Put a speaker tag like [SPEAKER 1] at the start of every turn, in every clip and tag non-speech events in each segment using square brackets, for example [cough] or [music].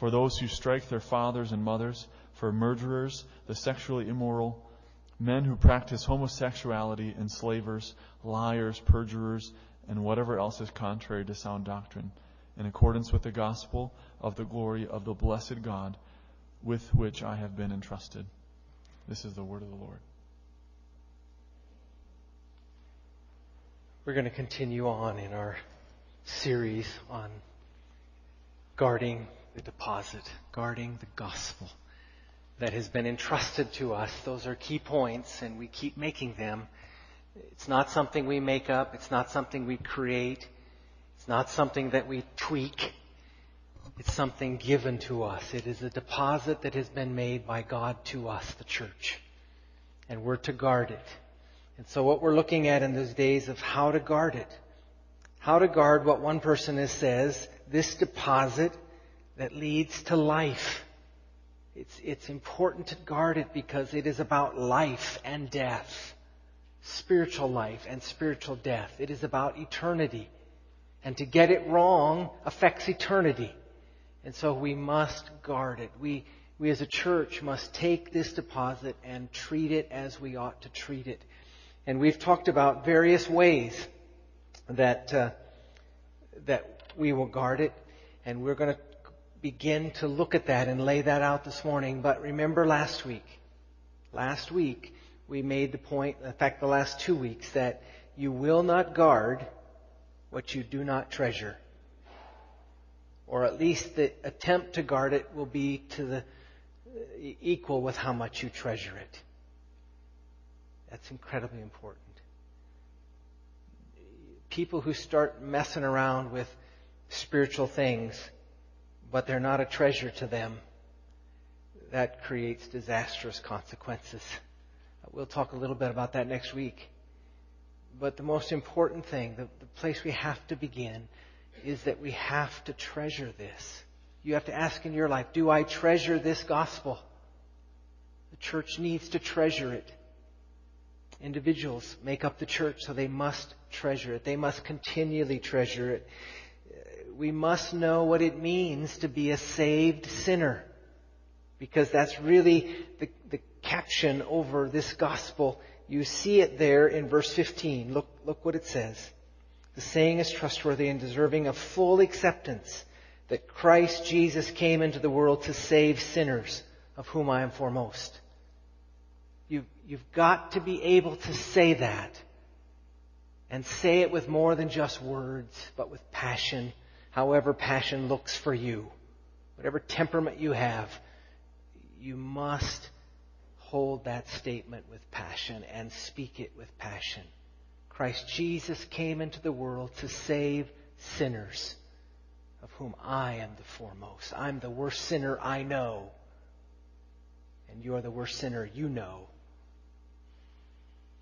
[SPEAKER 1] for those who strike their fathers and mothers, for murderers, the sexually immoral, men who practice homosexuality, enslavers, liars, perjurers, and whatever else is contrary to sound doctrine, in accordance with the gospel of the glory of the blessed God with which I have been entrusted. This is the word of the Lord.
[SPEAKER 2] We're going to continue on in our series on guarding the deposit, guarding the gospel that has been entrusted to us. Those are key points, and we keep making them. It's not something we make up. It's not something we create. It's not something that we tweak. It's something given to us. It is a deposit that has been made by God to us, the church. And we're to guard it. And so what we're looking at in those days of how to guard it. How to guard what one person says, this deposit that leads to life. It's, it's important to guard it because it is about life and death. Spiritual life and spiritual death. It is about eternity. And to get it wrong affects eternity. And so we must guard it. We, we as a church must take this deposit and treat it as we ought to treat it. And we've talked about various ways that, uh, that we will guard it. And we're going to begin to look at that and lay that out this morning. But remember last week, last week, we made the point, in fact, the last two weeks, that you will not guard what you do not treasure. Or at least the attempt to guard it will be to the uh, equal with how much you treasure it. That's incredibly important. People who start messing around with spiritual things, but they're not a treasure to them, that creates disastrous consequences. We'll talk a little bit about that next week. But the most important thing, the, the place we have to begin, is that we have to treasure this. You have to ask in your life, do I treasure this gospel? The church needs to treasure it. Individuals make up the church, so they must treasure it. They must continually treasure it. We must know what it means to be a saved sinner. Because that's really the, the caption over this gospel. You see it there in verse 15. Look, look what it says. The saying is trustworthy and deserving of full acceptance that Christ Jesus came into the world to save sinners, of whom I am foremost. You, you've got to be able to say that and say it with more than just words, but with passion, however passion looks for you. Whatever temperament you have, you must hold that statement with passion and speak it with passion. Christ Jesus came into the world to save sinners, of whom I am the foremost. I'm the worst sinner I know, and you're the worst sinner you know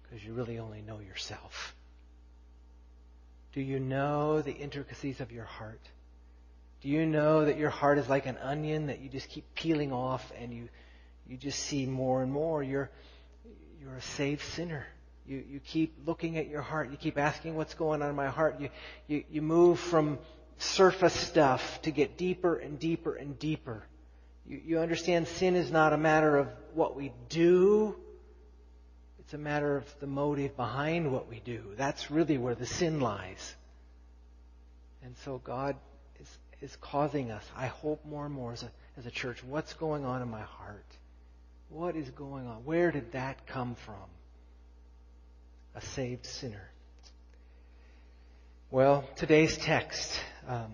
[SPEAKER 2] because you really only know yourself. Do you know the intricacies of your heart? Do you know that your heart is like an onion that you just keep peeling off and you, you just see more and more? You're, you're a saved sinner. You, you keep looking at your heart. You keep asking what's going on in my heart. You, you, you move from surface stuff to get deeper and deeper and deeper. You, you understand sin is not a matter of what we do, it's a matter of the motive behind what we do. That's really where the sin lies. And so God is, is causing us, I hope more and more as a, as a church, what's going on in my heart? What is going on? Where did that come from? A saved sinner. Well, today's text um,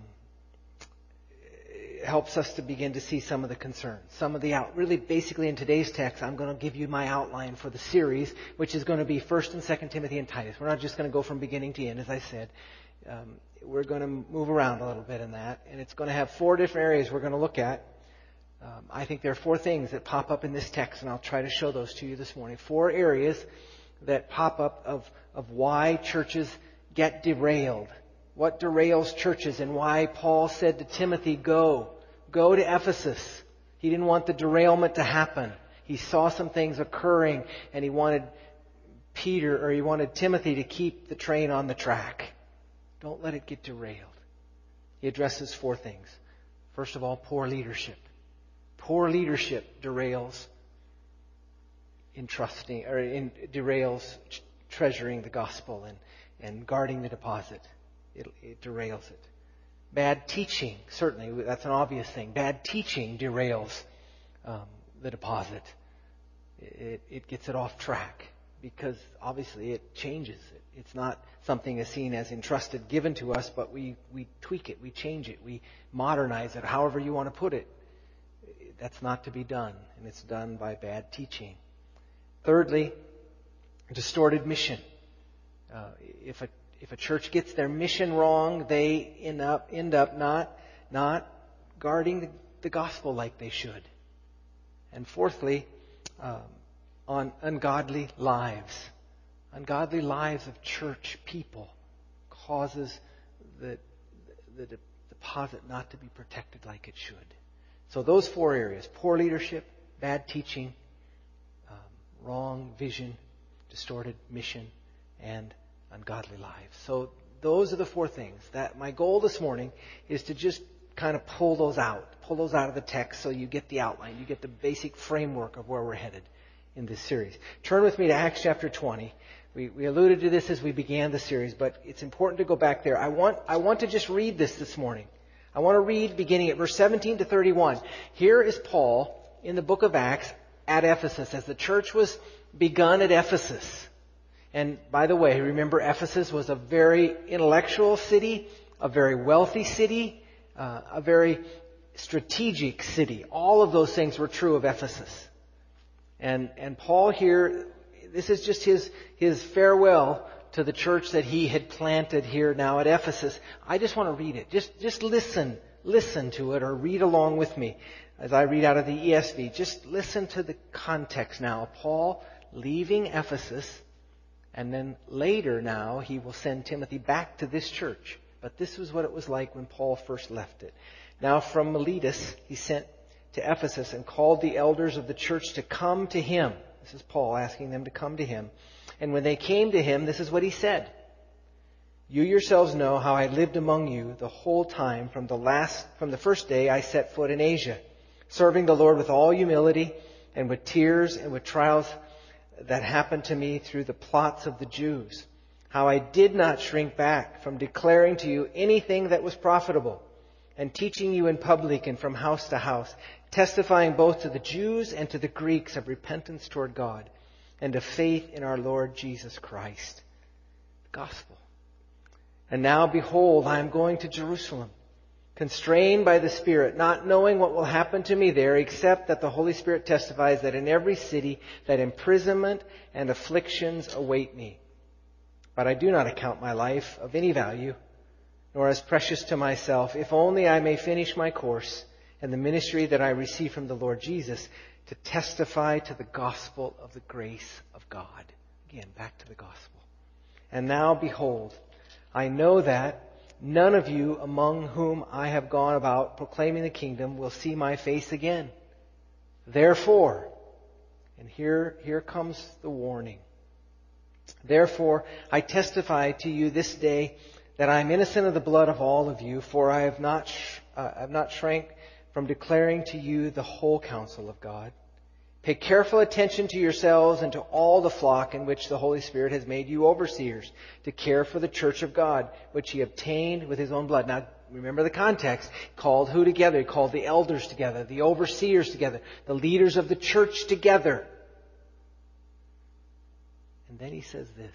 [SPEAKER 2] helps us to begin to see some of the concerns, some of the out. Really, basically, in today's text, I'm going to give you my outline for the series, which is going to be First and Second Timothy and Titus. We're not just going to go from beginning to end, as I said. Um, we're going to move around a little bit in that, and it's going to have four different areas we're going to look at. Um, I think there are four things that pop up in this text, and I'll try to show those to you this morning. Four areas that pop up of, of why churches get derailed. What derails churches and why Paul said to Timothy, go. Go to Ephesus. He didn't want the derailment to happen. He saw some things occurring and he wanted Peter or he wanted Timothy to keep the train on the track. Don't let it get derailed. He addresses four things. First of all, poor leadership. Poor leadership derails entrusting or in, derails treasuring the gospel and, and guarding the deposit. It, it derails it. Bad teaching, certainly, that's an obvious thing. Bad teaching derails um, the deposit. It, it gets it off track because obviously it changes it. It's not something as seen as entrusted, given to us, but we, we tweak it, we change it, we modernize it, however you want to put it. That's not to be done, and it's done by bad teaching. Thirdly, distorted mission. Uh, if a if a church gets their mission wrong, they end up, end up not, not guarding the, the gospel like they should. And fourthly, um, on ungodly lives. Ungodly lives of church people causes the, the, the deposit not to be protected like it should. So those four areas, poor leadership, bad teaching, um, wrong vision, distorted mission, and ungodly lives. So those are the four things that my goal this morning is to just kind of pull those out, pull those out of the text so you get the outline, you get the basic framework of where we're headed in this series. Turn with me to Acts chapter 20. We, we alluded to this as we began the series, but it's important to go back there. I want, I want to just read this this morning. I want to read beginning at verse 17 to 31. Here is Paul in the book of Acts at Ephesus as the church was begun at Ephesus. And by the way, remember Ephesus was a very intellectual city, a very wealthy city, uh, a very strategic city. All of those things were true of Ephesus. And, and Paul here, this is just his, his farewell to the church that he had planted here now at Ephesus. I just want to read it. Just, just listen, listen to it or read along with me as I read out of the ESV. Just listen to the context now. Paul leaving Ephesus and then later now, he will send Timothy back to this church. But this was what it was like when Paul first left it. Now from Miletus, he sent to Ephesus and called the elders of the church to come to him. This is Paul asking them to come to him. And when they came to him, this is what he said. You yourselves know how I lived among you the whole time from the last, from the first day I set foot in Asia, serving the Lord with all humility and with tears and with trials that happened to me through the plots of the Jews. How I did not shrink back from declaring to you anything that was profitable and teaching you in public and from house to house, testifying both to the Jews and to the Greeks of repentance toward God and of faith in our Lord Jesus Christ. The gospel. And now behold, I am going to Jerusalem constrained by the Spirit, not knowing what will happen to me there, except that the Holy Spirit testifies that in every city that imprisonment and afflictions await me. But I do not account my life of any value, nor as precious to myself, if only I may finish my course and the ministry that I receive from the Lord Jesus to testify to the gospel of the grace of God. Again, back to the gospel. And now behold, I know that None of you among whom I have gone about proclaiming the kingdom will see my face again. Therefore, and here, here comes the warning. Therefore, I testify to you this day that I am innocent of the blood of all of you, for I have not, uh, I have not shrank from declaring to you the whole counsel of God. Pay careful attention to yourselves and to all the flock in which the Holy Spirit has made you overseers to care for the church of God, which he obtained with his own blood. Now, remember the context. Called who together? He called the elders together, the overseers together, the leaders of the church together. And then he says this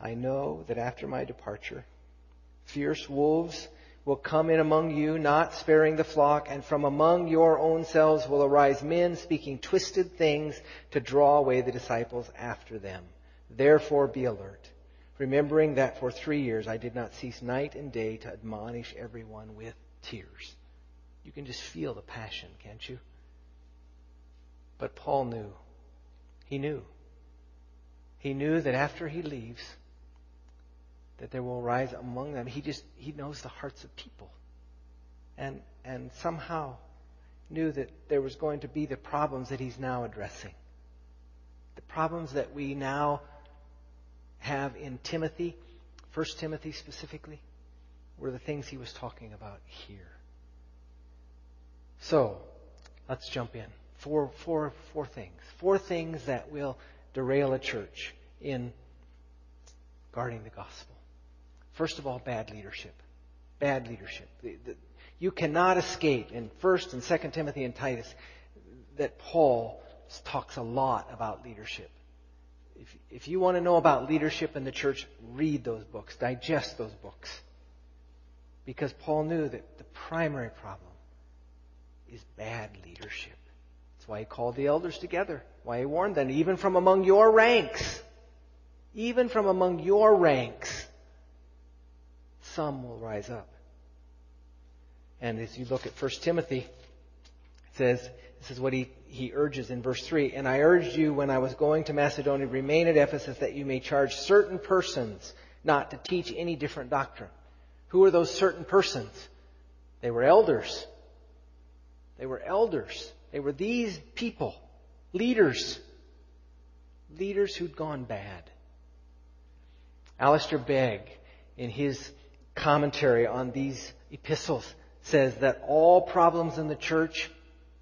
[SPEAKER 2] I know that after my departure, fierce wolves will come in among you, not sparing the flock, and from among your own selves will arise men speaking twisted things to draw away the disciples after them. Therefore be alert, remembering that for three years I did not cease night and day to admonish everyone with tears. You can just feel the passion, can't you? But Paul knew. He knew. He knew that after he leaves, that there will rise among them. He just he knows the hearts of people. And and somehow knew that there was going to be the problems that he's now addressing. The problems that we now have in Timothy, 1 Timothy specifically, were the things he was talking about here. So, let's jump in. Four, four, four things. Four things that will derail a church in guarding the gospel. First of all, bad leadership. Bad leadership. You cannot escape in 1st and 2nd Timothy and Titus that Paul talks a lot about leadership. If, if you want to know about leadership in the church, read those books, digest those books. Because Paul knew that the primary problem is bad leadership. That's why he called the elders together. Why he warned them, even from among your ranks. Even from among your ranks some will rise up. And as you look at 1 Timothy, it says, this is what he, he urges in verse 3. And I urged you when I was going to Macedonia, remain at Ephesus that you may charge certain persons not to teach any different doctrine. Who are those certain persons? They were elders. They were elders. They were these people, leaders, leaders who'd gone bad. Alistair Begg, in his commentary on these epistles says that all problems in the church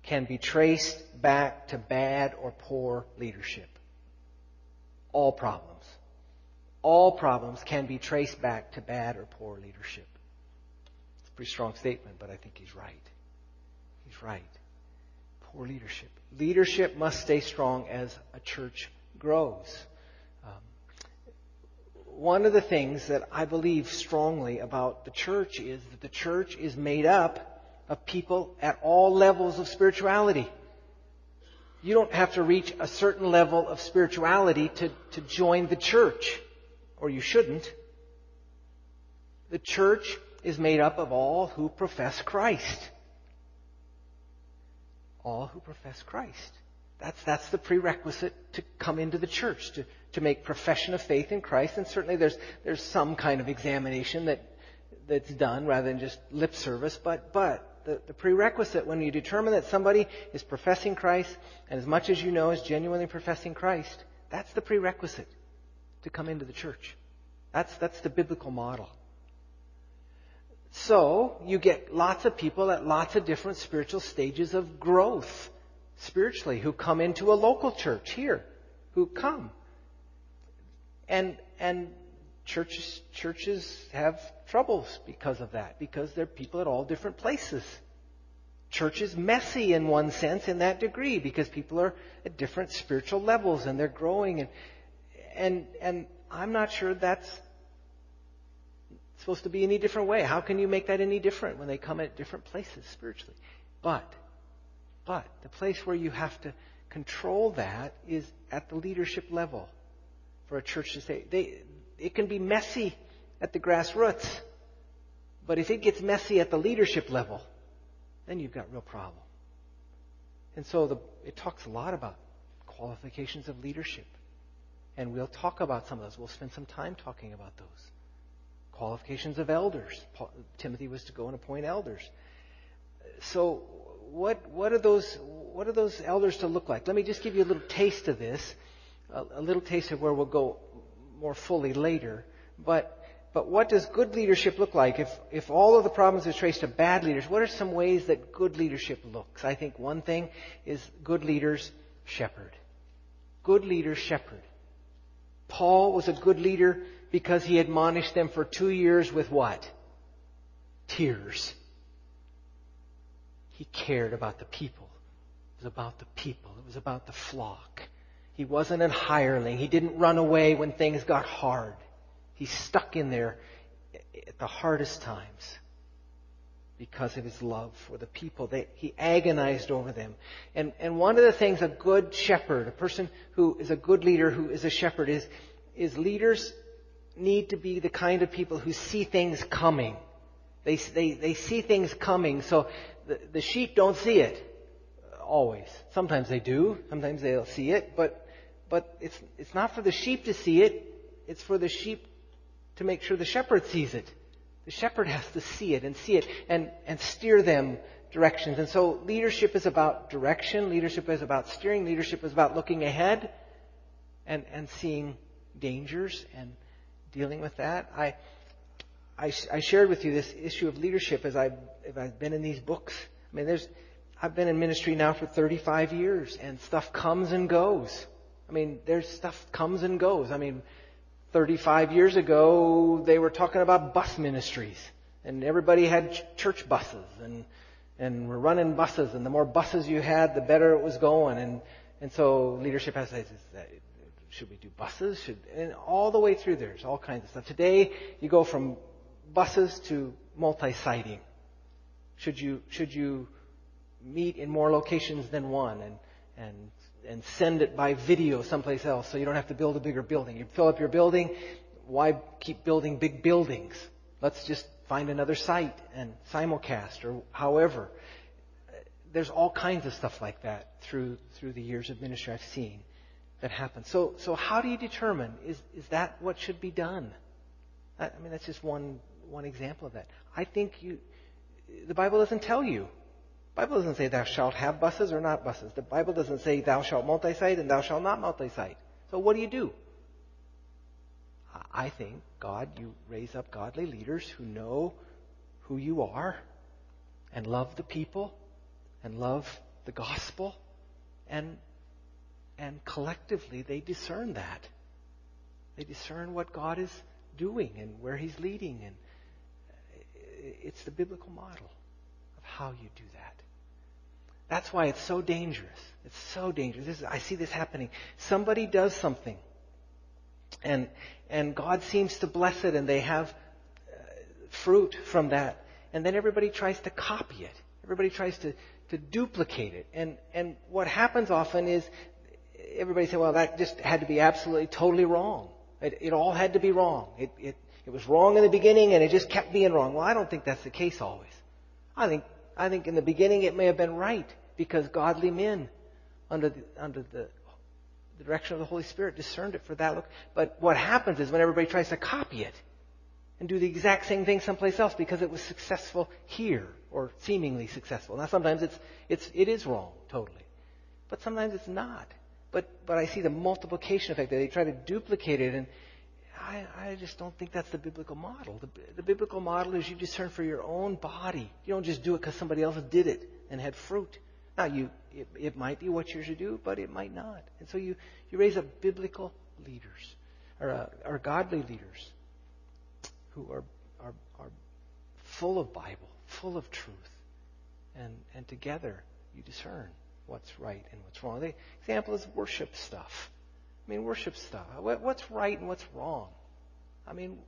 [SPEAKER 2] can be traced back to bad or poor leadership. All problems. All problems can be traced back to bad or poor leadership. It's a pretty strong statement, but I think he's right. He's right. Poor leadership. Leadership must stay strong as a church grows one of the things that I believe strongly about the church is that the church is made up of people at all levels of spirituality. You don't have to reach a certain level of spirituality to, to join the church, or you shouldn't. The church is made up of all who profess Christ. All who profess Christ. That's, that's the prerequisite to come into the church, to, to make profession of faith in Christ. And certainly there's, there's some kind of examination that, that's done rather than just lip service. But, but the, the prerequisite when you determine that somebody is professing Christ, and as much as you know is genuinely professing Christ, that's the prerequisite to come into the church. That's, that's the biblical model. So, you get lots of people at lots of different spiritual stages of growth spiritually who come into a local church here, who come. And, and churches, churches have troubles because of that, because they're people at all different places. Church is messy in one sense in that degree because people are at different spiritual levels and they're growing and, and, and I'm not sure that's supposed to be any different way. How can you make that any different when they come at different places spiritually? But but the place where you have to control that is at the leadership level for a church to say. They, it can be messy at the grassroots, but if it gets messy at the leadership level, then you've got real problem. And so the, it talks a lot about qualifications of leadership. And we'll talk about some of those. We'll spend some time talking about those. Qualifications of elders. Paul, Timothy was to go and appoint elders. So what, what, are those, what are those elders to look like? Let me just give you a little taste of this, a, a little taste of where we'll go more fully later. But, but what does good leadership look like? If, if all of the problems are traced to bad leaders, what are some ways that good leadership looks? I think one thing is good leaders shepherd. Good leaders shepherd. Paul was a good leader because he admonished them for two years with what? tears. He cared about the people. It was about the people. It was about the flock. He wasn't a hireling. He didn't run away when things got hard. He stuck in there at the hardest times because of his love for the people. They, he agonized over them. And, and one of the things a good shepherd, a person who is a good leader, who is a shepherd, is, is leaders need to be the kind of people who see things coming. They, they, they see things coming. So the, the sheep don't see it. Always. Sometimes they do. Sometimes they'll see it. But, but it's, it's not for the sheep to see it. It's for the sheep to make sure the shepherd sees it. The shepherd has to see it and see it and, and steer them directions. And so leadership is about direction. Leadership is about steering. Leadership is about looking ahead and, and seeing dangers and dealing with that. I, I, I shared with you this issue of leadership as I've, as I've been in these books. I mean, there's, I've been in ministry now for 35 years and stuff comes and goes. I mean, there's stuff comes and goes. I mean, 35 years ago, they were talking about bus ministries, and everybody had ch- church buses, and and we're running buses, and the more buses you had, the better it was going, and and so leadership has to say, should we do buses? Should and all the way through there's all kinds of stuff. Today, you go from buses to multi-siting. Should you should you meet in more locations than one, and and and send it by video someplace else so you don't have to build a bigger building. You fill up your building, why keep building big buildings? Let's just find another site and simulcast or however. There's all kinds of stuff like that through through the years of ministry I've seen that happen. So so how do you determine is is that what should be done? I mean that's just one one example of that. I think you the Bible doesn't tell you Bible doesn't say thou shalt have buses or not buses. The Bible doesn't say thou shalt multi-site and thou shalt not multi-site. So what do you do? I think God, you raise up godly leaders who know who you are and love the people and love the gospel and and collectively they discern that. They discern what God is doing and where he's leading and it's the biblical model of how you do that. That's why it's so dangerous. It's so dangerous. Is, I see this happening. Somebody does something, and and God seems to bless it, and they have uh, fruit from that, and then everybody tries to copy it. Everybody tries to to duplicate it, and and what happens often is everybody say, well, that just had to be absolutely totally wrong. It, it all had to be wrong. It, it it was wrong in the beginning, and it just kept being wrong. Well, I don't think that's the case always. I think I think in the beginning it may have been right because godly men under the, under the, direction of the Holy Spirit discerned it for that look. But what happens is when everybody tries to copy it and do the exact same thing someplace else because it was successful here or seemingly successful. Now sometimes it's, it's, it is wrong totally. But sometimes it's not. But, but I see the multiplication effect that they try to duplicate it and I, I just don't think that's the biblical model. The, the biblical model is you discern for your own body. You don't just do it because somebody else did it and had fruit. Now, you, it, it might be what you're to do, but it might not. And so you, you raise up biblical leaders, or, uh, or godly leaders, who are, are, are full of Bible, full of truth. And, and together you discern what's right and what's wrong. The example is worship stuff. I mean, worship stuff. What's right and what's wrong? I mean,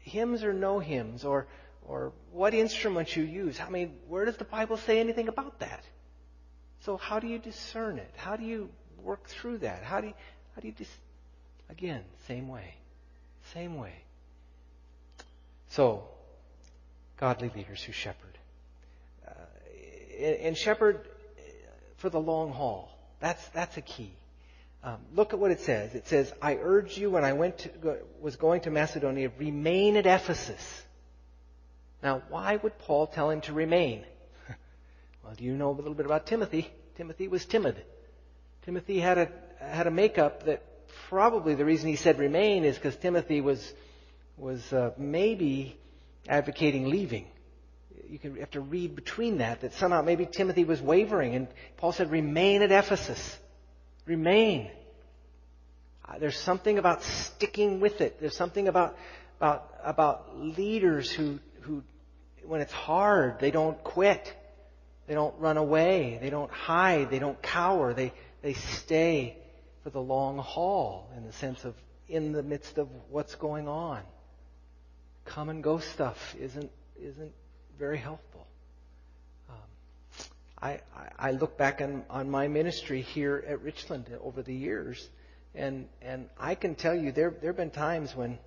[SPEAKER 2] hymns or no hymns, or, or what instruments you use. I mean, where does the Bible say anything about that? So how do you discern it? How do you work through that? How do you, how do you dis- again, same way. Same way. So, godly leaders who shepherd. Uh, and shepherd for the long haul. That's, that's a key. Um, look at what it says. It says, I urge you when I went to, was going to Macedonia, remain at Ephesus. Now, why would Paul tell him to remain? [laughs] well, do you know a little bit about Timothy? Timothy was timid. Timothy had a, had a makeup that probably the reason he said remain is because Timothy was, was uh, maybe advocating leaving. You can have to read between that, that somehow maybe Timothy was wavering, and Paul said, remain at Ephesus. Remain. Uh, there's something about sticking with it. There's something about, about, about leaders who, who, when it's hard, they don't quit. They don't run away. They don't hide. They don't cower. They, they stay for the long haul in the sense of in the midst of what's going on. Come and go stuff isn't, isn't very helpful. I, I look back on, on my ministry here at Richland over the years, and, and I can tell you there, there have been times when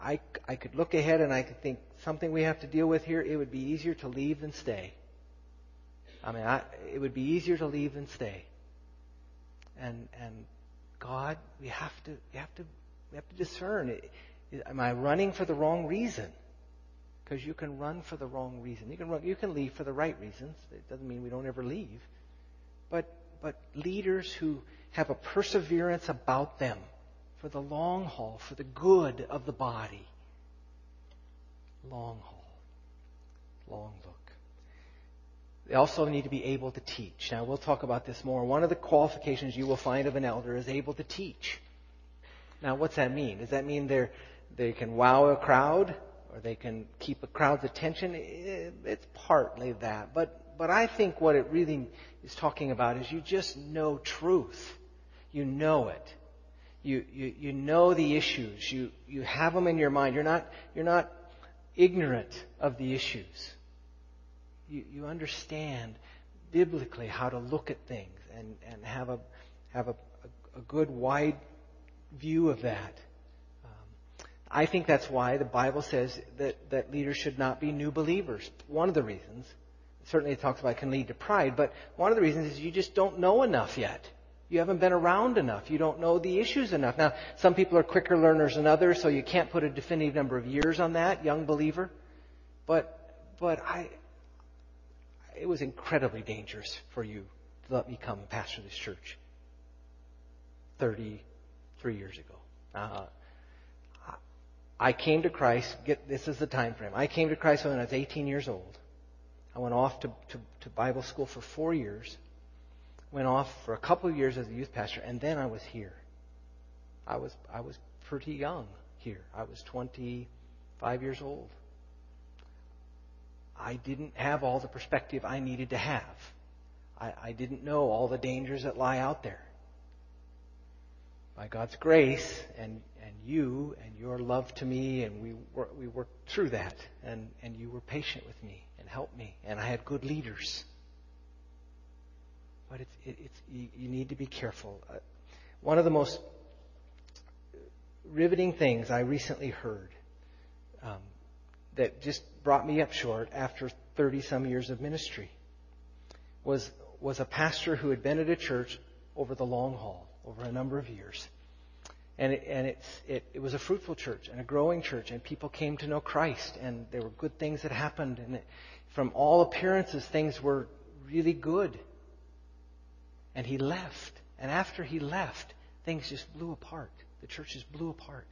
[SPEAKER 2] I, I could look ahead and I could think something we have to deal with here, it would be easier to leave than stay. I mean, I, it would be easier to leave than stay. And, and God, we have to, we have to, we have to discern. Am I running for the wrong reason? Because you can run for the wrong reason. You can run, you can leave for the right reasons. It doesn't mean we don't ever leave. But, but leaders who have a perseverance about them for the long haul, for the good of the body. Long haul. Long look. They also need to be able to teach. Now, we'll talk about this more. One of the qualifications you will find of an elder is able to teach. Now, what's that mean? Does that mean they're, they can wow a crowd or they can keep a crowd's attention? It's partly that. But, but I think what it really is talking about is you just know truth. You know it. You, you, you know the issues. You, you have them in your mind. You're not, you're not ignorant of the issues. You, you understand biblically how to look at things and, and have a, have a, a, a good wide view of that. I think that's why the Bible says that, that leaders should not be new believers. One of the reasons, certainly it talks about it can lead to pride, but one of the reasons is you just don't know enough yet. You haven't been around enough. You don't know the issues enough. Now, some people are quicker learners than others, so you can't put a definitive number of years on that, young believer. But, but I, it was incredibly dangerous for you to let me come pastor this church 33 years ago. Uh, I came to Christ, get, this is the time frame. I came to Christ when I was 18 years old. I went off to, to, to Bible school for four years went off for a couple of years as a youth pastor, and then I was here. I was I was pretty young here. I was 25 years old. I didn't have all the perspective I needed to have. I, I didn't know all the dangers that lie out there. By God's grace and, and you and your love to me, and we, we worked through that, and, and you were patient with me and helped me, and I had good leaders but it's, it, it's you, you, need to be careful. Uh, one of the most riveting things I recently heard um, that just brought me up short after 30 some years of ministry was was a pastor who had been at a church over the long haul, over a number of years. And it, and it, it was a fruitful church and a growing church, and people came to know Christ, and there were good things that happened. And it, from all appearances, things were really good. And he left. And after he left, things just blew apart. The church just blew apart.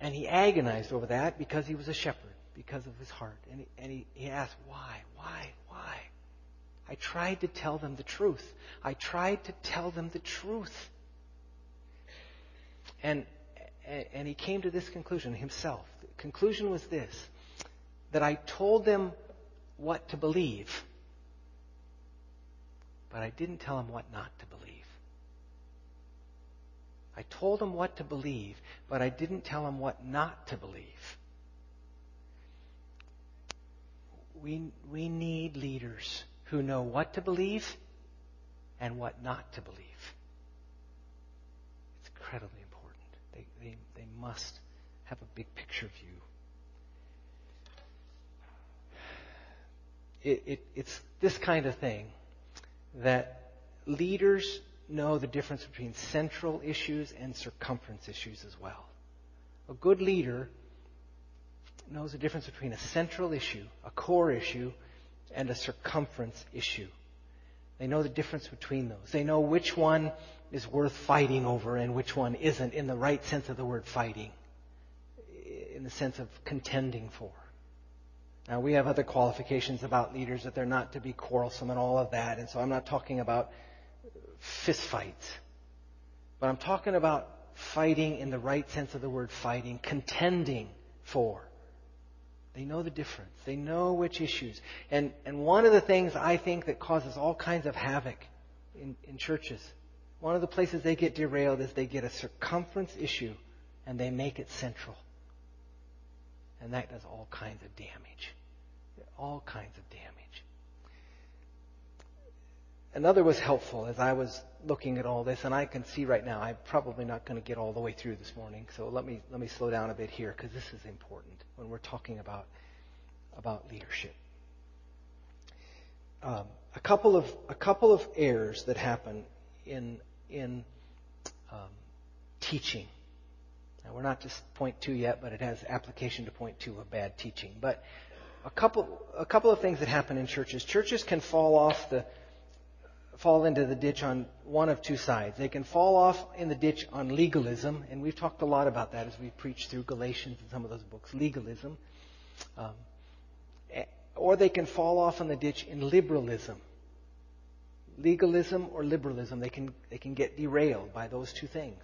[SPEAKER 2] And he agonized over that because he was a shepherd, because of his heart. And he, and he, he asked, why, why, why? I tried to tell them the truth. I tried to tell them the truth. And, and he came to this conclusion himself. The conclusion was this that I told them what to believe but I didn't tell them what not to believe. I told them what to believe, but I didn't tell them what not to believe. We, we need leaders who know what to believe and what not to believe. It's incredibly important. They, they, they must have a big picture view. It, it, it's this kind of thing that leaders know the difference between central issues and circumference issues as well. A good leader knows the difference between a central issue, a core issue, and a circumference issue. They know the difference between those. They know which one is worth fighting over and which one isn't in the right sense of the word fighting, in the sense of contending for. Now, we have other qualifications about leaders that they're not to be quarrelsome and all of that, and so I'm not talking about fistfights. But I'm talking about fighting in the right sense of the word fighting, contending for They know the difference. They know which issues. And, and one of the things I think that causes all kinds of havoc in, in churches, one of the places they get derailed is they get a circumference issue and they make it central. And that does all kinds of damage. All kinds of damage. Another was helpful as I was looking at all this, and I can see right now I'm probably not going to get all the way through this morning. So let me let me slow down a bit here because this is important when we're talking about about leadership. Um, a couple of a couple of errors that happen in in um, teaching. Now we're not just point two yet, but it has application to point two of bad teaching. But a couple a couple of things that happen in churches. Churches can fall off the fall into the ditch on one of two sides. They can fall off in the ditch on legalism, and we've talked a lot about that as we preach through Galatians and some of those books. Legalism. Um, or they can fall off in the ditch in liberalism. Legalism or liberalism, they can, they can get derailed by those two things.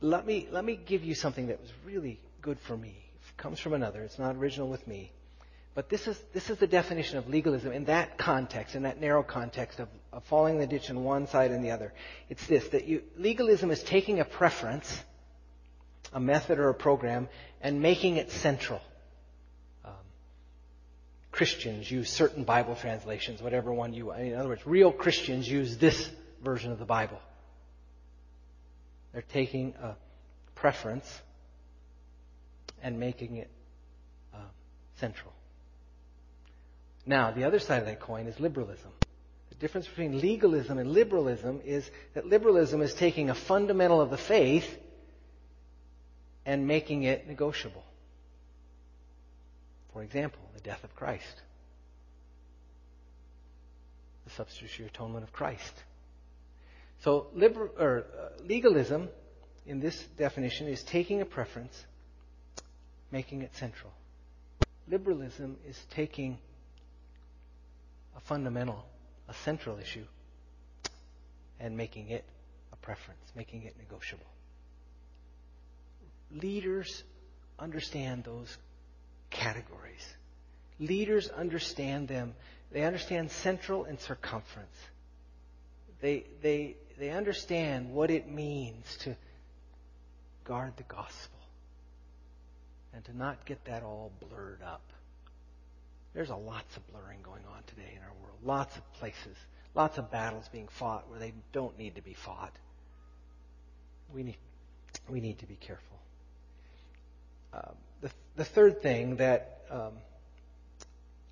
[SPEAKER 2] Let me, let me give you something that was really good for me. It comes from another. It's not original with me. But this is, this is the definition of legalism in that context, in that narrow context of, of falling in the ditch on one side and the other. It's this, that you, legalism is taking a preference, a method or a program, and making it central. Um, Christians use certain Bible translations, whatever one you, I mean, in other words, real Christians use this version of the Bible. They're taking a preference and making it uh, central. Now, the other side of that coin is liberalism. The difference between legalism and liberalism is that liberalism is taking a fundamental of the faith and making it negotiable. For example, the death of Christ, the substitutionary atonement of Christ. So, liber, or, uh, legalism, in this definition, is taking a preference, making it central. Liberalism is taking a fundamental, a central issue, and making it a preference, making it negotiable. Leaders understand those categories. Leaders understand them. They understand central and circumference. They, they, they understand what it means to guard the gospel and to not get that all blurred up. There's a lots of blurring going on today in our world. Lots of places. Lots of battles being fought where they don't need to be fought. We need, we need to be careful. Uh, the, the third thing that um,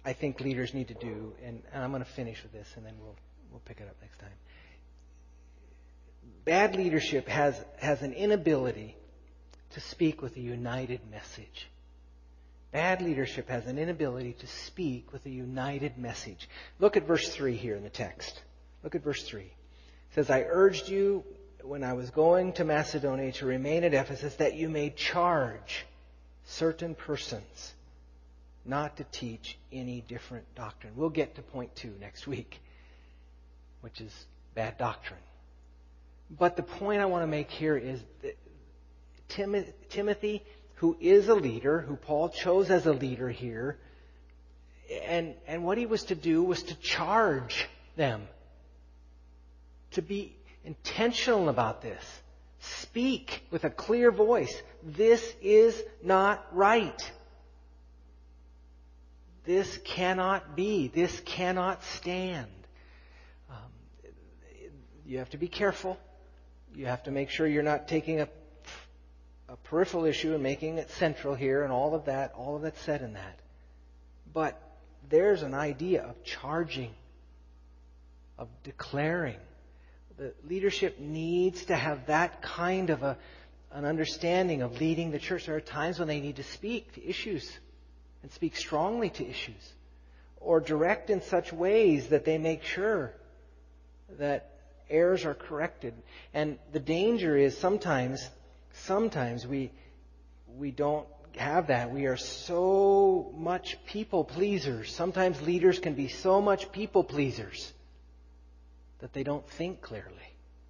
[SPEAKER 2] I think leaders need to do, and, and I'm going to finish with this, and then we'll we'll pick it up next time. Bad leadership has has an inability to speak with a united message. Bad leadership has an inability to speak with a united message. Look at verse 3 here in the text. Look at verse 3. It says, I urged you when I was going to Macedonia to remain at Ephesus that you may charge certain persons not to teach any different doctrine. We'll get to point two next week, which is bad doctrine. But the point I want to make here is that Timothy who is a leader, who Paul chose as a leader here. And, and what he was to do was to charge them, to be intentional about this. Speak with a clear voice. This is not right. This cannot be. This cannot stand. Um, you have to be careful. You have to make sure you're not taking a a peripheral issue and making it central here and all of that, all of that's said in that. But there's an idea of charging, of declaring. The leadership needs to have that kind of a, an understanding of leading the church. There are times when they need to speak to issues and speak strongly to issues or direct in such ways that they make sure that errors are corrected. And the danger is sometimes sometimes we, we don't have that. We are so much people pleasers. Sometimes leaders can be so much people pleasers that they don't think clearly.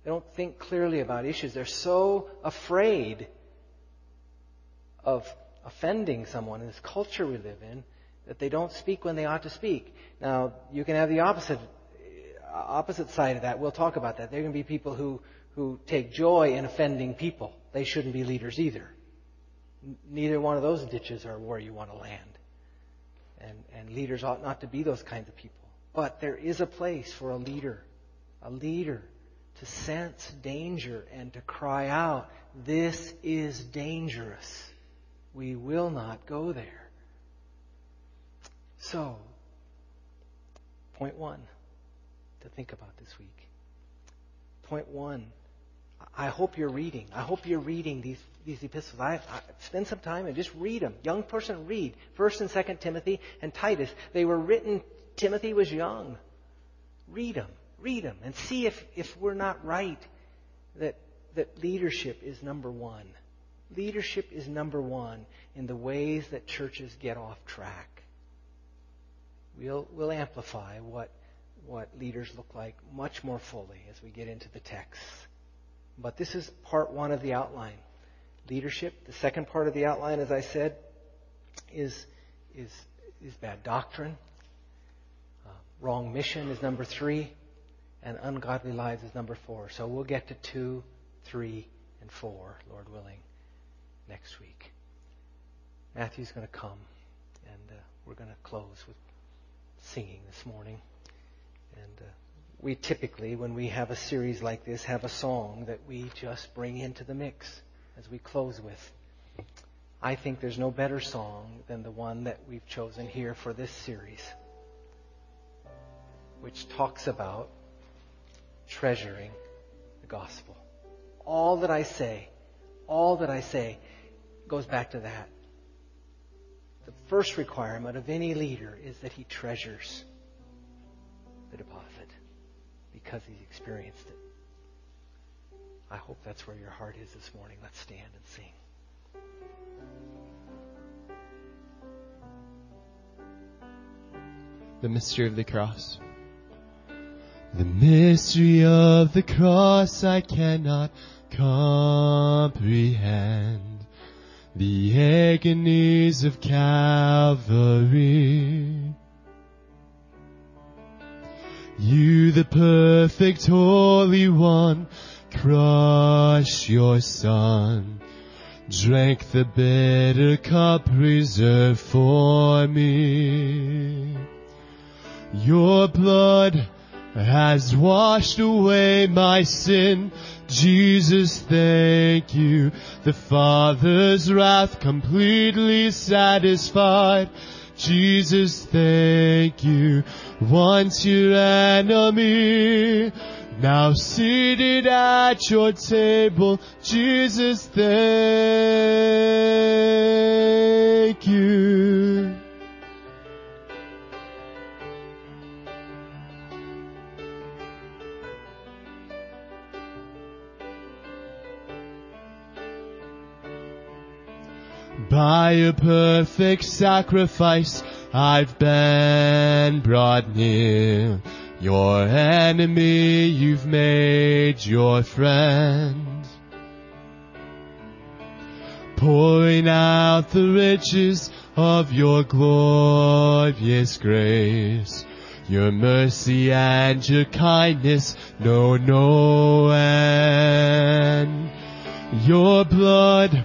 [SPEAKER 2] They don't think clearly about issues. They're so afraid of, offending someone in this culture we live in that they don't speak when they ought to speak. Now, you can have the opposite opposite side of that. We'll talk about that. There to be people who who take joy in offending people. They shouldn't be leaders either. Neither one of those ditches are where you want to land. And, and leaders ought not to be those kinds of people. But there is a place for a leader, a leader to sense danger and to cry out, this is dangerous. We will not go there. So, point one to think about this week. Point one. I hope you're reading. I hope you're reading these, these epistles. I, I, spend some time and just read them. Young person, read. First and Second Timothy and Titus. They were written. Timothy was young. Read them. Read them and see if, if we're not right that, that leadership is number one. Leadership is number one in the ways that churches get off track. We'll, we'll amplify what, what leaders look like much more fully as we get into the text. But this is part one of the outline. Leadership. The second part of the outline, as I said, is, is, is bad doctrine. Uh, wrong mission is number three and ungodly lives is number four. So we'll get to two, three, and four, Lord willing, next week. Matthew's going to come, and uh, we're going to close with singing this morning. And uh, we typically, when we have a series like this, have a song that we just bring into the mix as we close with. I think there's no better song than the one that we've chosen here for this series, which talks about treasuring the gospel. All that I say, all that I say goes back to that. The first requirement of any leader is that he treasures the deposit because he's experienced it. I hope that's where your heart is this morning. Let's stand and sing.
[SPEAKER 3] The mystery of the cross. The mystery of the cross I cannot comprehend. The agonies of Calvary. You, the perfect Holy One, crush your Son, drank the bitter cup reserved for me. Your blood has washed away my sin. Jesus, thank you. The Father's wrath completely satisfied. Jesus, thank you. Once your enemy, now seated at your table. Jesus, thank you. By a perfect sacrifice, I've been brought near. Your enemy, you've made your friend. Pouring out the riches of your glorious grace. Your mercy and your kindness know no end. Your blood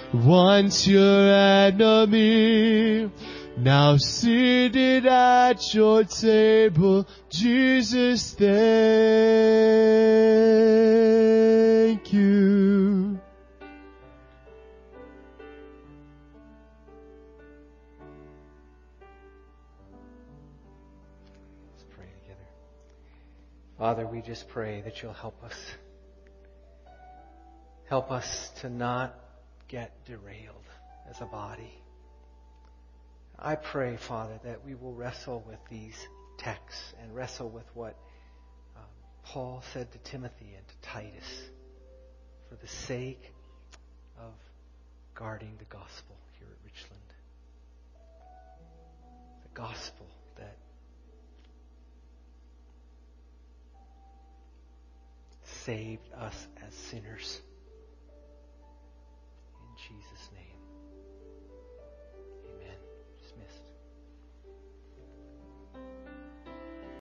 [SPEAKER 3] Once your enemy, now seated at your table, Jesus, thank you.
[SPEAKER 2] Let's pray together. Father, we just pray that you'll help us. Help us to not get derailed as a body. I pray, Father, that we will wrestle with these texts and wrestle with what um, Paul said to Timothy and to Titus for the sake of guarding the gospel here at Richland. The gospel that saved us as sinners.